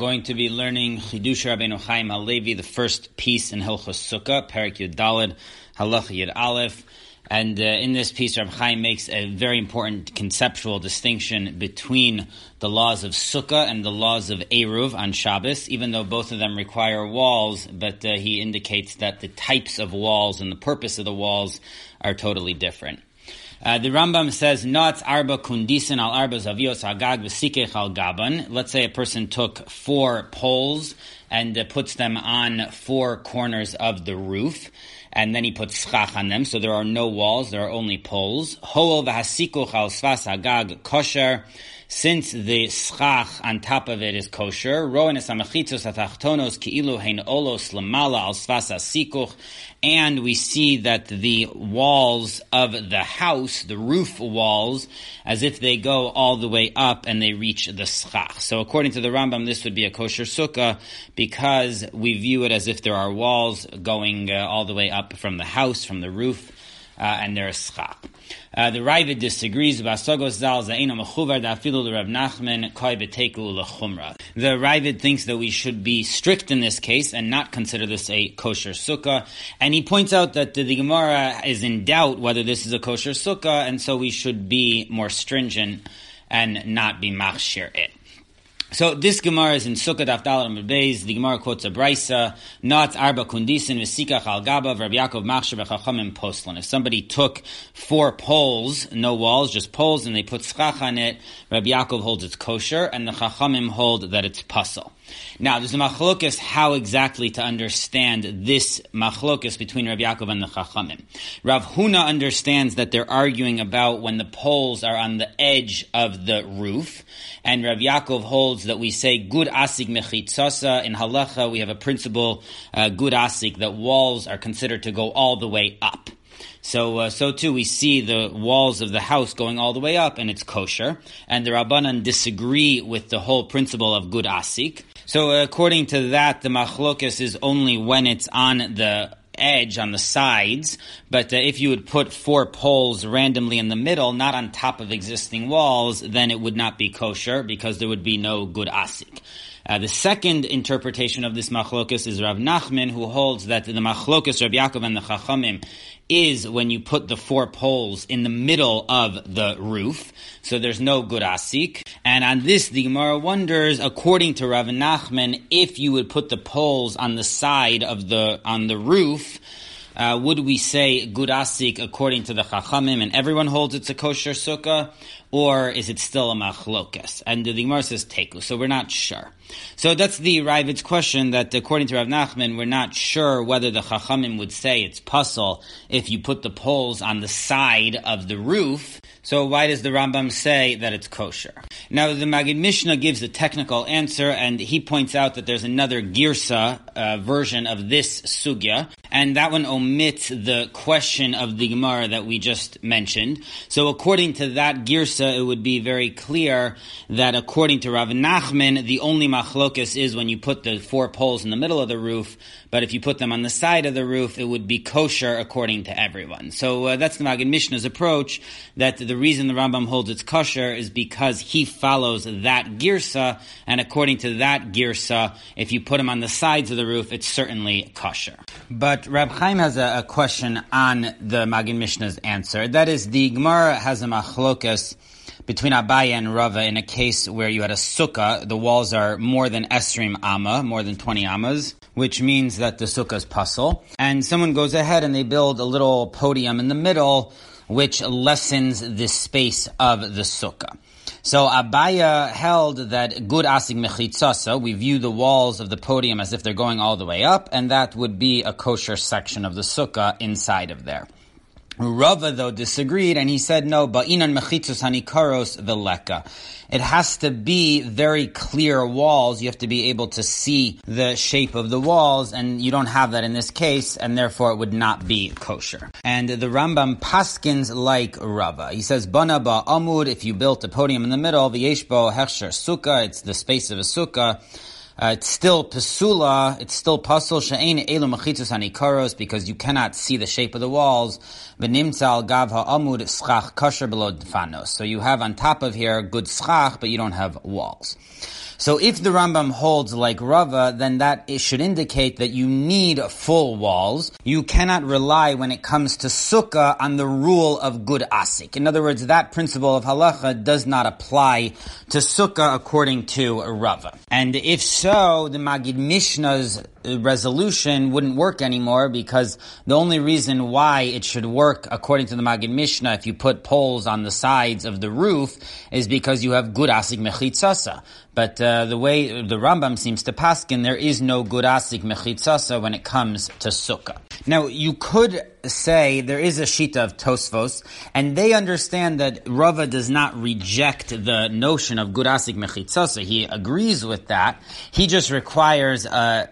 Going to be learning Chidush Rabbeinu Chaim Halevi, the first piece in Hilchos Sukkah, Perik Yud Daled, Halach Yud Aleph. And uh, in this piece, Rabbi Chaim makes a very important conceptual distinction between the laws of Sukkah and the laws of Eruv on Shabbos, even though both of them require walls, but uh, he indicates that the types of walls and the purpose of the walls are totally different. Uh, the Rambam says, "Not arba kundisin al arba zavios agag v'sikech al gaban." Let's say a person took four poles and uh, puts them on four corners of the roof and then he puts schach on them, so there are no walls, there are only poles. Hoel v'hasikuch al svas hagag kosher, since the schach on top of it is kosher, atachtonos ki'ilu hein olos lamala al svas hasikuch, and we see that the walls of the house, the roof walls, as if they go all the way up and they reach the schach. So according to the Rambam, this would be a kosher sukkah because we view it as if there are walls going uh, all the way up from the house, from the roof, and there is schach. Uh, the Raavad disagrees. The Raavad thinks that we should be strict in this case and not consider this a kosher sukkah. And he points out that the, the Gemara is in doubt whether this is a kosher sukkah, and so we should be more stringent and not be machshir it. So this Gemara is in Sukkot Afdal Amud Beis. The Gemara quotes a brisa, not arba kundisin v'sikach al gaba Rabbi Yaakov machsher v'chachamim. If somebody took four poles, no walls, just poles, and they put schach on it, Rabbi Yaakov holds it's kosher, and the chachamim hold that it's pasul. Now, there's a machlokus how exactly to understand this machlokus between Rabbi Yaakov and the Chachamim. Rav Huna understands that they're arguing about when the poles are on the edge of the roof, and Rav Yaakov holds that we say good asik mechitzasa. In halacha, we have a principle, uh, good asik, that walls are considered to go all the way up. So, uh, so too, we see the walls of the house going all the way up, and it's kosher. And the Rabbanan disagree with the whole principle of good asik. So, according to that, the machlokas is only when it's on the edge on the sides, but uh, if you would put four poles randomly in the middle, not on top of existing walls, then it would not be kosher because there would be no good asik. Uh, the second interpretation of this machlokus is Rav Nachman, who holds that the machlokus Rav Yaakov and the Chachamim is when you put the four poles in the middle of the roof, so there's no good asik. And on this, the Gemara wonders, according to Rav Nachman, if you would put the poles on the side of the on the roof. Uh, would we say good asik according to the Chachamim and everyone holds it's a kosher sukkah, or is it still a machlokas? And the Gemara says teku, so we're not sure. So that's the Raavad's question that according to Rav Nachman, we're not sure whether the Chachamim would say it's pasul if you put the poles on the side of the roof. So why does the Rambam say that it's kosher? Now the Magid Mishnah gives a technical answer, and he points out that there's another girsa uh, version of this sugya, and that one omits the question of the Gemara that we just mentioned. So according to that girsa, it would be very clear that according to Rav Nachman, the only machlokas is when you put the four poles in the middle of the roof, but if you put them on the side of the roof, it would be kosher according to everyone. So uh, that's the Magid Mishnah's approach, that the reason the Rambam holds it's kosher is because he follows that girsa, and according to that girsa, if you put them on the sides of the roof, it's certainly kosher. But Rab Chaim has a, a question on the Magid Mishnah's answer. That is, the Gemara has a machlokas between Abaye and Rava in a case where you had a sukkah, the walls are more than esrim amma, more than 20 ammas, which means that the sukkah is pasul. And someone goes ahead and they build a little podium in the middle, which lessens the space of the sukkah. So Abaye held that good asig mechitzasa, we view the walls of the podium as if they're going all the way up, and that would be a kosher section of the sukkah inside of there. Rava though disagreed and he said no, ba'inan mechitzos hanikaros veleka. It has to be very clear walls. You have to be able to see the shape of the walls and you don't have that in this case and therefore it would not be kosher. And the Rambam paskins like Rava. He says, Bana ba amud, if you built a podium in the middle, the yeshbo hechsher sukkah, it's the space of a sukkah, uh, it's still pasula. It's still pasul she'ein elu machitus hanikaros because you cannot see the shape of the walls. V'nimtzal gav ha'amud schach kasher below fanos. So you have on top of here good schach, but you don't have walls. So if the Rambam holds like Rava, then that it should indicate that you need full walls. You cannot rely when it comes to sukkah on the rule of good asik. In other words, that principle of halacha does not apply to sukkah according to Rava. And if so, the Magid Mishnah's resolution wouldn't work anymore because the only reason why it should work according to the Magid Mishnah if you put poles on the sides of the roof is because you have good asik mechitzasa. But uh, the way the Rambam seems to paskin, there is no good asik mechitzasa when it comes to sukkah. Now you could say there is a shita of Tosfos, and they understand that Rava does not reject the notion of gurasik mechitzasa. He agrees with that. He just requires a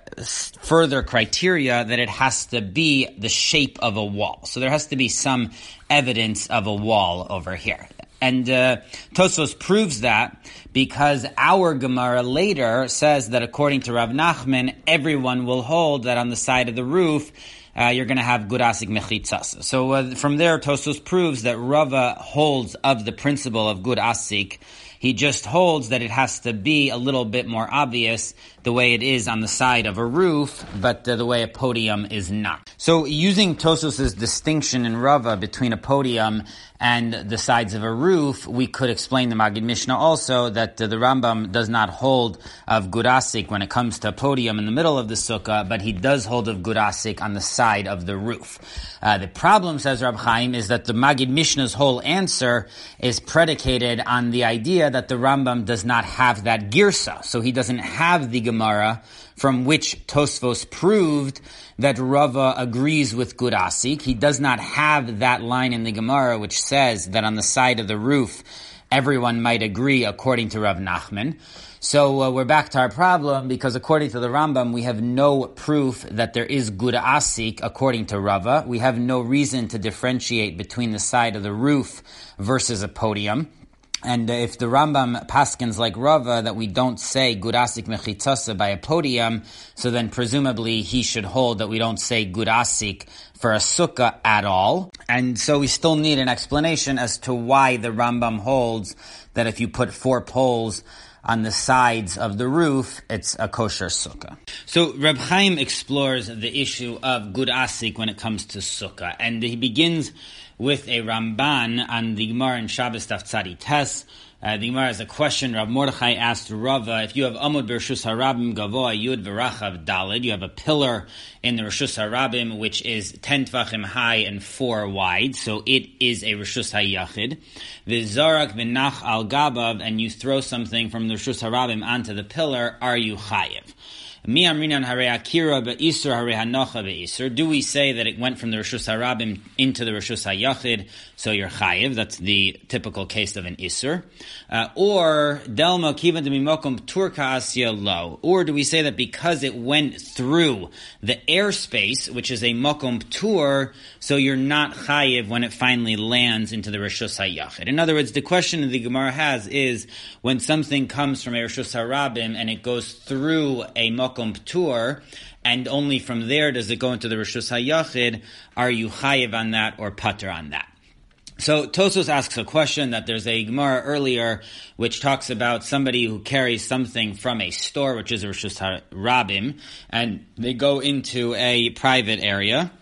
further criteria that it has to be the shape of a wall. So there has to be some evidence of a wall over here. And uh, Tosfos proves that because our Gemara later says that according to Rav Nachman, everyone will hold that on the side of the roof uh, you're going to have gurasik mechitzas. So uh, from there, Tosfos proves that Rava holds of the principle of good asik. He just holds that it has to be a little bit more obvious the way it is on the side of a roof, but uh, the way a podium is not. So using Tosfos's distinction in Rava between a podium and the sides of a roof, we could explain the Magid Mishnah also that uh, the Rambam does not hold of gurasik when it comes to a podium in the middle of the sukkah, but he does hold of gurasik on the side of the roof. Uh, the problem, says Rab Chaim, is that the Magid Mishnah's whole answer is predicated on the idea that the Rambam does not have that girsa, so he doesn't have the Gemara from which Tosfos proved that Rava agrees with Gurasik. He does not have that line in the Gemara which says that on the side of the roof everyone might agree according to Rav Nachman. So uh, we're back to our problem because according to the Rambam, we have no proof that there is good asik according to Rava. We have no reason to differentiate between the side of the roof versus a podium. And if the Rambam paskins like Rava that we don't say gurasik mechitzasa by a podium, so then presumably he should hold that we don't say gurasik for a sukkah at all. And so we still need an explanation as to why the Rambam holds that if you put four poles on the sides of the roof, it's a kosher sukkah. So Reb Chaim explores the issue of good gurasik when it comes to sukkah, and he begins with a Ramban on the Gemara in Shabbos Taftzadi Tes. Uh, the Gemara has a question. Rav Mordechai asked Rava, if you have Amud Bershus Harabim Gavoa Yud V'Rachav Dalid, you have a pillar in the Rishus Harabim which is 10 Tvachim high and 4 wide, so it is a Rishus HaYachid. V'Zarak V'Nach Al Gabav, and you throw something from the Rishus Harabim onto the pillar, are you Chayiv? Hare hare. Do we say that it went from the Rishus Harabim into the Rishus HaYachid, so you're chayiv? That's the typical case of an isur. Uh, or delma kivan demimokum turka asya lo. Or do we say that because it went through the airspace, which is a mokum tur, so you're not chayiv when it finally lands into the Rishus HaYachid? In other words, the question that the Gemara has is when something comes from Rishus Harabim and it goes through a mokum Makom Ptur, and only from there does it go into the Rishus HaYachid, are you chayiv on that or pater on that? So Tosfos asks a question that there's a Gemara earlier which talks about somebody who carries something from a store, which is a Rishus Rabim, and they go into a private area,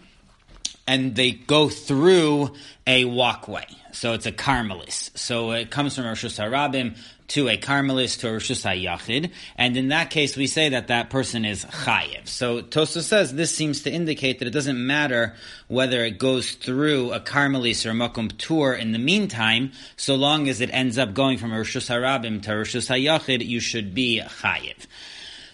and they go through a walkway. So it's a Carmelis. So it comes from Rishus Harabim to a Carmelis to a HaYachid, and in that case we say that that person is Chayiv. So Tosa says this seems to indicate that it doesn't matter whether it goes through a Carmelis or a Makom tour in the meantime, so long as it ends up going from Rishus Harabim to a Rishus HaYachid, you should be Chayiv.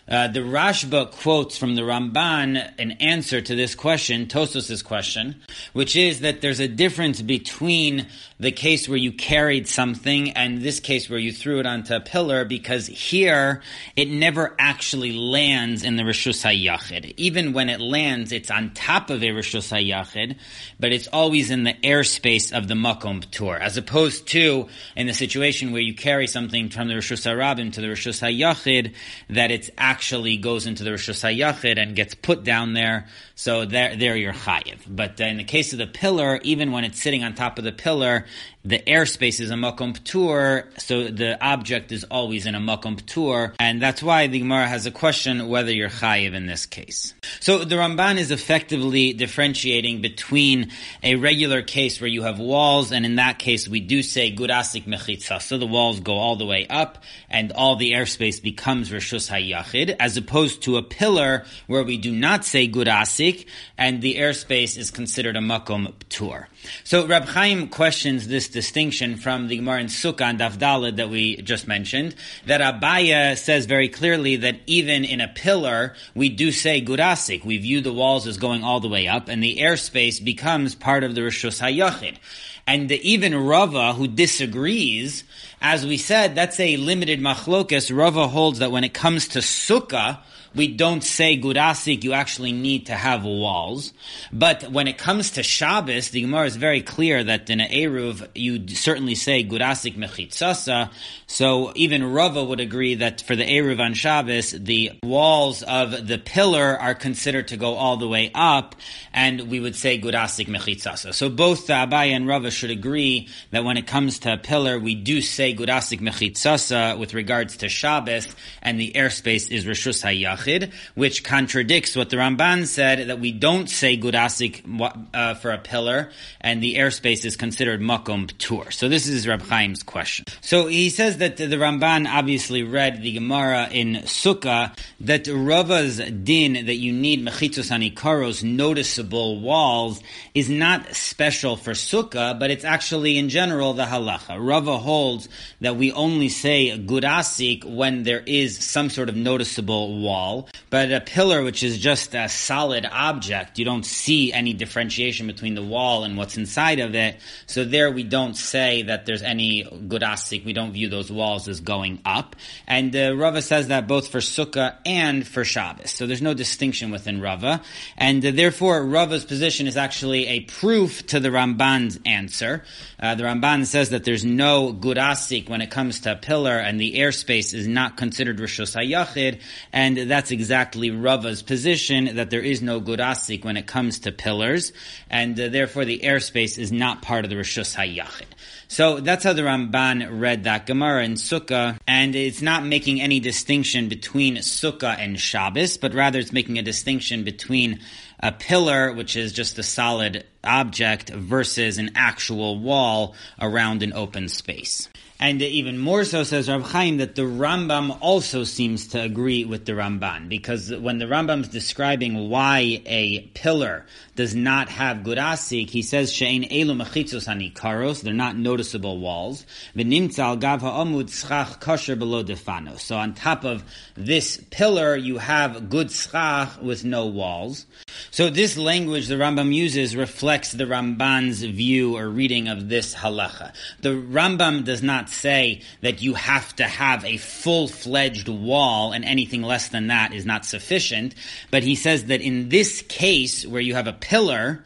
Uh, the Rashba quotes from the Ramban an answer to this question, Tosfos's question, which is that there's a difference between the case where you carried something and this case where you threw it onto a pillar, because here it never actually lands in the Rishus HaYachid. Even when it lands, it's on top of a Rishus HaYachid, but it's always in the airspace of the Makom Ptur, as opposed to in the situation where you carry something from the Rishus HaRabim to the Rishus HaYachid, that it's actually goes into the Rishus HaYachid and gets put down there, so there, there you're chayiv. But in the case of the pillar, even when it's sitting on top of the pillar, the airspace is a makom ptur, so the object is always in a makom ptur, and that's why the Gemara has a question whether you're chayiv in this case. So the Ramban is effectively differentiating between a regular case where you have walls, and in that case we do say gurasik mechitza, so the walls go all the way up, and all the airspace becomes rishus hayachid, as opposed to a pillar where we do not say gurasik, and the airspace is considered a makom ptur. So Rab Chaim questions this distinction from the Gemara in Sukkah and Davdalad that we just mentioned, that Abaye says very clearly that even in a pillar, we do say gurasik. We view the walls as going all the way up, and the airspace becomes part of the Rishus HaYachid. And even Rava, who disagrees, as we said, that's a limited machlokas. Rava holds that when it comes to Sukkah, we don't say gurasik, you actually need to have walls. But when it comes to Shabbos, the Gemara is very clear that in an Eruv, you certainly say gurasik mechitzasa. So even Rava would agree that for the Eruv on Shabbos, the walls of the pillar are considered to go all the way up, and we would say gurasik mechitzasa. So both the Abaye and Rava should agree that when it comes to a pillar, we do say gurasik mechitzasa with regards to Shabbos, and the airspace is Rishus Hayach which contradicts what the Ramban said that we don't say gurasik uh, for a pillar, and the airspace is considered makom ptur. So this is Rab Chaim's question. So he says that the Ramban obviously read the Gemara in Sukkah that Rava's din that you need mechitzos anikaros noticeable walls is not special for Sukkah, but it's actually in general the halacha. Rava holds that we only say gurasik when there is some sort of noticeable wall wall, but a pillar which is just a solid object, you don't see any differentiation between the wall and what's inside of it. So there we don't say that there's any gurasik. We don't view those walls as going up. And uh, Rava says that both for Sukkah and for Shabbos. So there's no distinction within Rava. And uh, therefore Rava's position is actually a proof to the Ramban's answer. Uh, the Ramban says that there's no gurasik when it comes to a pillar and the airspace is not considered Rishos HaYachid. And that's that's exactly Rava's position that there is no gurasik when it comes to pillars, and uh, therefore the airspace is not part of the Rishus HaYachid. So that's how the Ramban read that Gemara in Sukkah, and it's not making any distinction between Sukkah and Shabbos, but rather it's making a distinction between a pillar, which is just a solid object, versus an actual wall around an open space. And even more so says Rav Chaim that the Rambam also seems to agree with the Ramban because when the Rambam is describing why a pillar does not have gurasik, he says she'ein elu mechitzos hanikaros, they're not noticeable walls. V'nimtzal gav ha'amud schach kosher below defano. So on top of this pillar, you have good schach with no walls. So this language the Rambam uses reflects the Ramban's view or reading of this halacha. The Rambam does not say that you have to have a full-fledged wall and anything less than that is not sufficient, but he says that in this case where you have a pillar,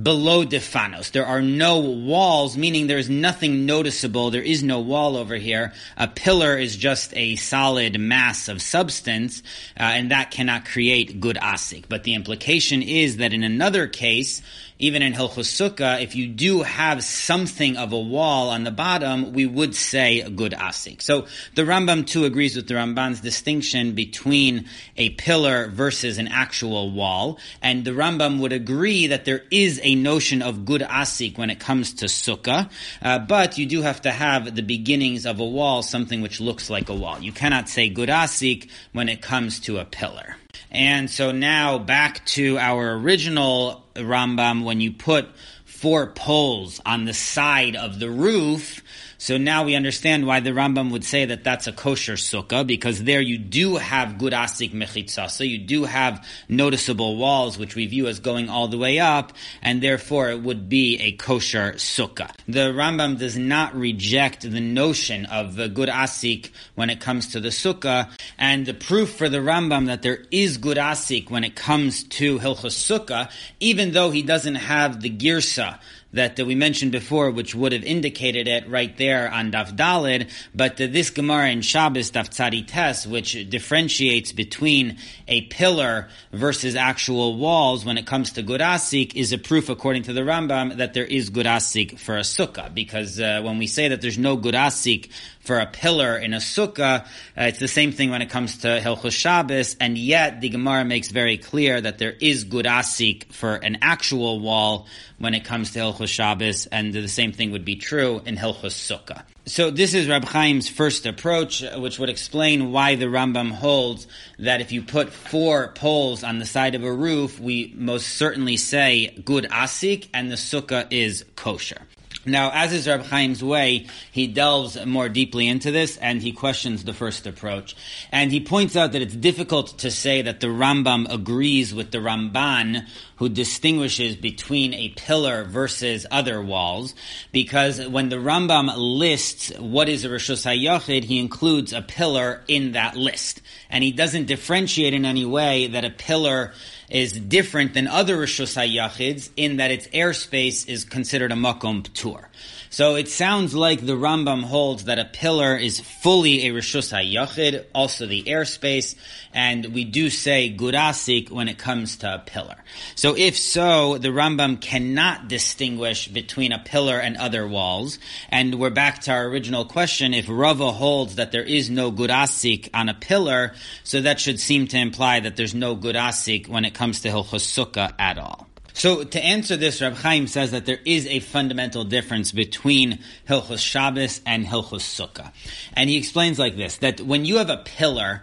below defanos. There are no walls, meaning there's nothing noticeable. There is no wall over here. A pillar is just a solid mass of substance, uh, and that cannot create good asik. But the implication is that in another case, even in Hilchos Sukkah, if you do have something of a wall on the bottom, we would say good asik. So the Rambam too agrees with the Ramban's distinction between a pillar versus an actual wall, and the Rambam would agree that there is a notion of good asik when it comes to Sukkah, uh, but you do have to have the beginnings of a wall, something which looks like a wall. You cannot say good asik when it comes to a pillar. And so now back to our original Rambam, when you put four poles on the side of the roof, So now we understand why the Rambam would say that that's a kosher sukkah, because there you do have good asik mechitzah, so you do have noticeable walls, which we view as going all the way up, and therefore it would be a kosher sukkah. The Rambam does not reject the notion of the good asik when it comes to the sukkah, and the proof for the Rambam that there is good asik when it comes to Hilchos Sukkah, even though he doesn't have the girsa that we mentioned before, which would have indicated it right there on Daf Dalid, but this Gemara in Shabbos Daf Tzadi Tes, which differentiates between a pillar versus actual walls when it comes to Gurasik, is a proof, according to the Rambam, that there is Gurasik for a sukkah, because uh, when we say that there's no Gurasik for a pillar in a sukkah. Uh, it's the same thing when it comes to Hilchos Shabbos, and yet the Gemara makes very clear that there is gurasik for an actual wall when it comes to Hilchos Shabbos, and the same thing would be true in Hilchos Sukkah. So this is Rab Chaim's first approach, uh, which would explain why the Rambam holds that if you put four poles on the side of a roof, we most certainly say good asik, and the sukkah is kosher. Now, as is Reb Chaim's way, he delves more deeply into this and he questions the first approach. And he points out that it's difficult to say that the Rambam agrees with the Ramban, who distinguishes between a pillar versus other walls, because when the Rambam lists what is a Rishus HaYachid, he includes a pillar in that list. And he doesn't differentiate in any way that a pillar is different than other Rishus HaYachids in that its airspace is considered a Makom Ptur. So it sounds like the Rambam holds that a pillar is fully a Rishus HaYachid, also the airspace, and we do say Gurasik when it comes to a pillar. So if so, the Rambam cannot distinguish between a pillar and other walls, and we're back to our original question, if Rava holds that there is no Gurasik on a pillar, so that should seem to imply that there's no Gurasik when it comes to Hilchos Sukkah at all. So to answer this, Rab Chaim says that there is a fundamental difference between Hilchos Shabbos and Hilchos Sukkah. And he explains like this, that when you have a pillar,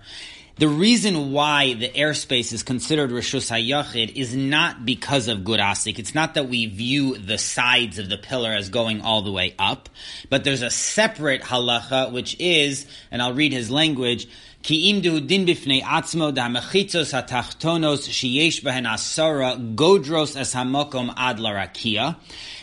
the reason why the airspace is considered Rishus HaYachid is not because of good asik. It's not that we view the sides of the pillar as going all the way up, but there's a separate halacha, which is, and I'll read his language, din atzmo hatachtonos asara godros es ad larakia.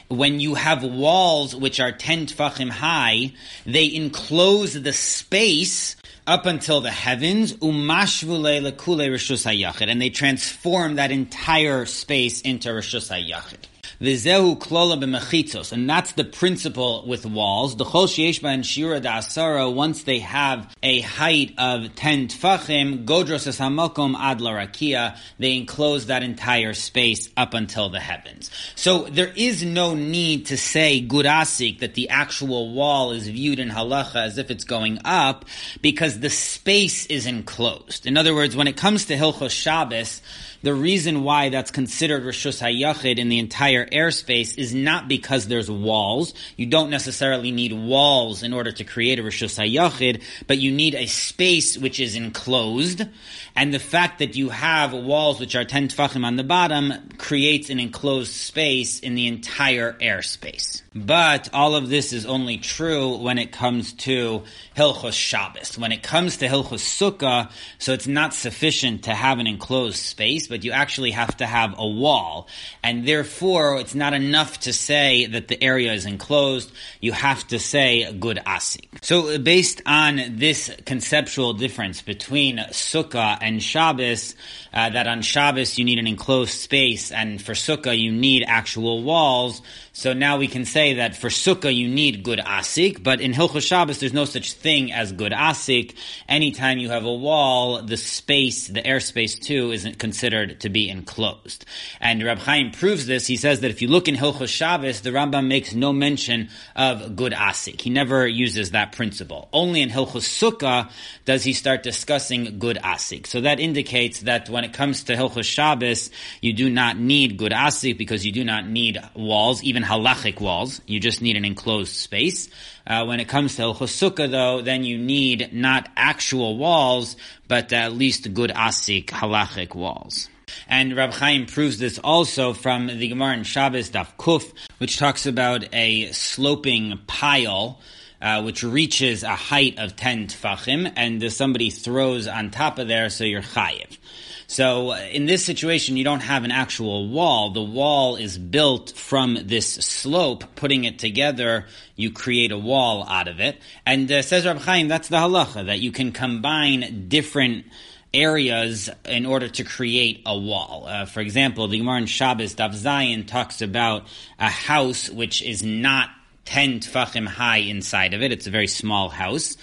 When you have walls which are ten tfachim high, they enclose the space up until the heavens, umashvule lekule rishus hayachid, and they transform that entire space into rishus hayachid. Vizehu klola b'mechitzos, and that's the principle with walls. The chol and shira da'asara, once they have a height of ten tfachim, godros es hamokom ad larakia, they enclose that entire space up until the heavens. So there is no need to say gurasik that the actual wall is viewed in halacha as if it's going up, because the space is enclosed. In other words, when it comes to Hilchos Shabbos, the reason why that's considered Rishus HaYachid in the entire airspace is not because there's walls. You don't necessarily need walls in order to create a Rishus HaYachid, but you need a space which is enclosed. And the fact that you have walls which are 10 tfachim on the bottom creates an enclosed space in the entire airspace. But all of this is only true when it comes to Hilchos Shabbos. When it comes to Hilchos Sukkah, so it's not sufficient to have an enclosed space, but you actually have to have a wall. And therefore, it's not enough to say that the area is enclosed. You have to say good asik. So based on this conceptual difference between Sukkah and Shabbos, uh, that on Shabbos you need an enclosed space, and for Sukkah you need actual walls, so now we can say that for Sukkah you need good asik, but in Hilchos Shabbos there's no such thing as good asik. Anytime you have a wall, the space, the airspace too, isn't considered to be enclosed. And Rab Chaim proves this. He says that if you look in Hilchos Shabbos, the Rambam makes no mention of good asik. He never uses that principle. Only in Hilchos Sukkah does he start discussing good asik. So that indicates that when it comes to Hilchos Shabbos, you do not need good asik because you do not need walls, even halachic walls. You just need an enclosed space. Uh, when it comes to Sukkah, though, then you need not actual walls, but at least good asik halachic walls. And Rab Chaim proves this also from the Gemara in Shabbos Daf Kuf, which talks about a sloping pile uh, which reaches a height of 10 tfachim, and somebody throws on top of there, so you're chayiv. So uh, in this situation, you don't have an actual wall. The wall is built from this slope. Putting it together, you create a wall out of it. And uh, says Rab Chaim, that's the halacha, that you can combine different areas in order to create a wall. Uh, for example, the Gemara in Shabbos Daf Zayin talks about a house which is not 10 tfachim high inside of it. It's a very small house.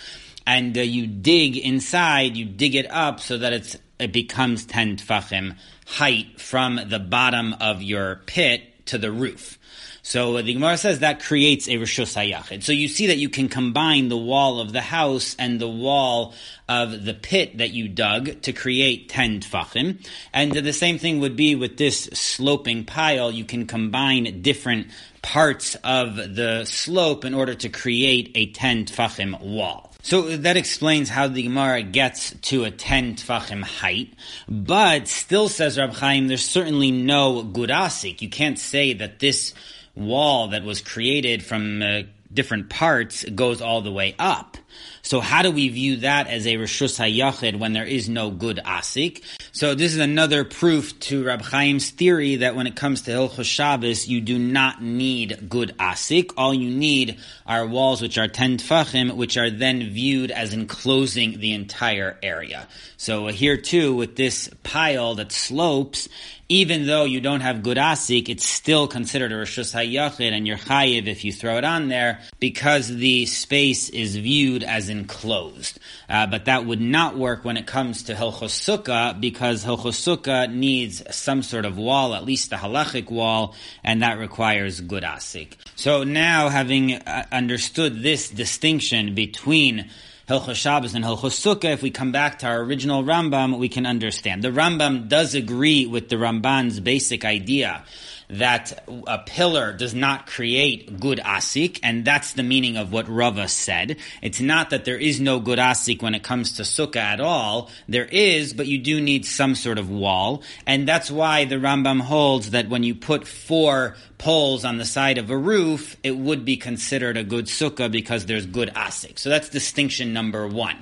And uh, you dig inside, you dig it up so that it's it becomes 10 tfachim height from the bottom of your pit to the roof. So the Gemara says that creates a Rishus HaYachid. So you see that you can combine the wall of the house and the wall of the pit that you dug to create 10 tfachim. And the same thing would be with this sloping pile. You can combine different parts of the slope in order to create a 10 tfachim wall. So that explains how the Gemara gets to a 10 tfachim height, but still says Rab Chaim, there's certainly no gurasik. You can't say that this wall that was created from uh, different parts goes all the way up. So how do we view that as a Rishus HaYachid when there is no good Asik? So this is another proof to Rab Chaim's theory that when it comes to Hilchos Shabbos, you do not need good Asik. All you need are walls which are 10 Tfachim, which are then viewed as enclosing the entire area. So here too, with this pile that slopes, even though you don't have good asik, it's still considered a rishus hayachid, and you're chayiv if you throw it on there because the space is viewed as enclosed. Uh, but that would not work when it comes to hilchos sukkah because hilchos sukkah needs some sort of wall, at least a halachic wall, and that requires good asik. So now, having uh, understood this distinction between Hilchos Shabbos and Hilchos Sukkah, if we come back to our original Rambam, we can understand. The Rambam does agree with the Ramban's basic idea that a pillar does not create good asik, and that's the meaning of what Rava said. It's not that there is no good asik when it comes to sukkah at all. There is, but you do need some sort of wall, and that's why the Rambam holds that when you put four poles on the side of a roof, it would be considered a good sukkah because there's good asik. So that's distinction number one.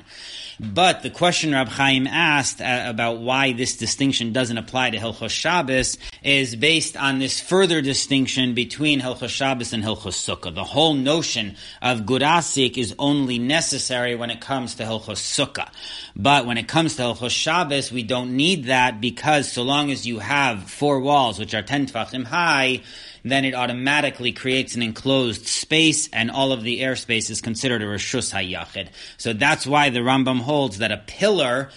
But the question Rab Chaim asked uh, about why this distinction doesn't apply to Hilchos Shabbos is based on this further distinction between Hilchos Shabbos and Hilchos Sukkah. The whole notion of Gurasik is only necessary when it comes to Hilchos Sukkah. But when it comes to Hilchos Shabbos, we don't need that because so long as you have four walls, which are 10 tefachim high, then it automatically creates an enclosed space, and all of the airspace is considered a Rishus HaYachid. So that's why the Rambam holds that a pillar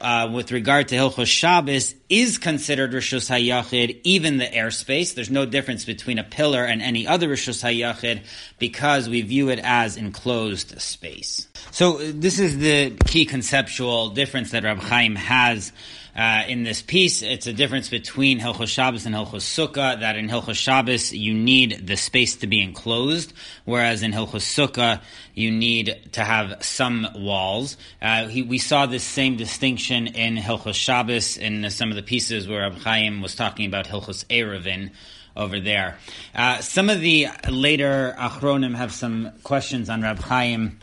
uh, with regard to Hilchos Shabbos is considered Rishus HaYachid, even the airspace. There's no difference between a pillar and any other Rishus HaYachid because we view it as enclosed space. So uh, this is the key conceptual difference that Rab Chaim has uh, in this piece. It's a difference between Hilchos Shabbos and Hilchos Sukkah, that in Hilchos Shabbos you need the space to be enclosed, whereas in Hilchos Sukkah you need to have some walls. Uh, he, we saw this same distinction in Hilchos Shabbos in some of the pieces where Rab Chaim was talking about Hilchos Eruvin over there. Uh, some of the later Achronim have some questions on Rab Chaim.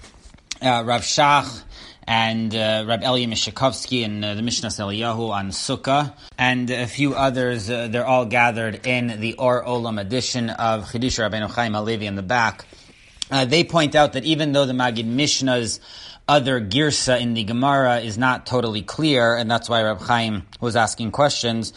Uh, Rav Shach and uh, Rab Elia Mishakovsky and uh, the Mishnah Eliyahu on Sukkah, and a few others. Uh, they're all gathered in the Or Olam edition of Chidush Rabbeinu Chaim Halevi in the back. Uh, they point out that even though the Magid Mishnah's other girsa in the Gemara is not totally clear, and that's why Rab Chaim was asking questions.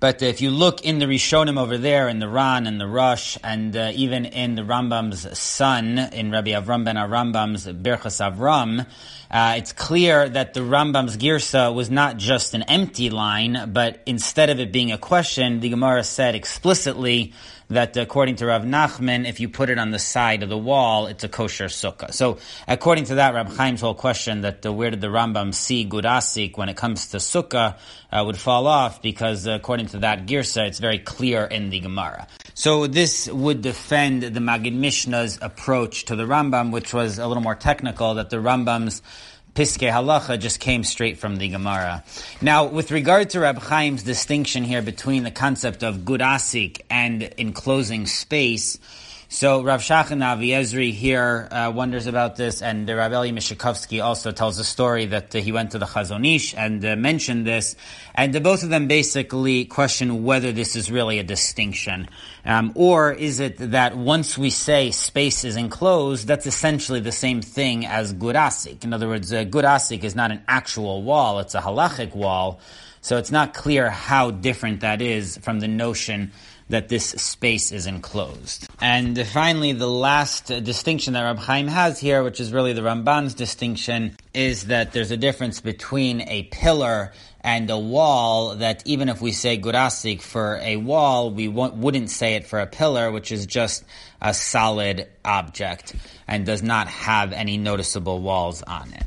But if you look in the Rishonim over there, in the Ran and the Rosh, and uh, even in the Rambam's son, in Rabbi Avram ben Arambam's Birchas Avram, uh, it's clear that the Rambam's Girsa was not just an empty line, but instead of it being a question, the Gemara said explicitly that according to Rav Nachman, if you put it on the side of the wall, it's a kosher sukkah. So according to that, Rav Chaim's whole question that uh, where did the Rambam see gurasik when it comes to sukkah uh, would fall off because according to that girsa, it's very clear in the Gemara. So this would defend the Magid Mishnah's approach to the Rambam, which was a little more technical, that the Rambam's Piske Halacha just came straight from the Gemara. Now, with regard to Rab Chaim's distinction here between the concept of gurasik and enclosing space, So Rav Shachan Aviezri here uh, wonders about this, and uh, Rav Eli Mishikovsky also tells a story that uh, he went to the Chazon Ish and uh, mentioned this, and both of them basically question whether this is really a distinction, um, or is it that once we say space is enclosed, that's essentially the same thing as gurasik. In other words, uh, gurasik is not an actual wall; it's a halachic wall. So it's not clear how different that is from the notion that this space is enclosed. And finally, the last distinction that Rab Chaim has here, which is really the Ramban's distinction, is that there's a difference between a pillar and a wall that even if we say gurasik for a wall, we wouldn't say it for a pillar, which is just a solid object and does not have any noticeable walls on it.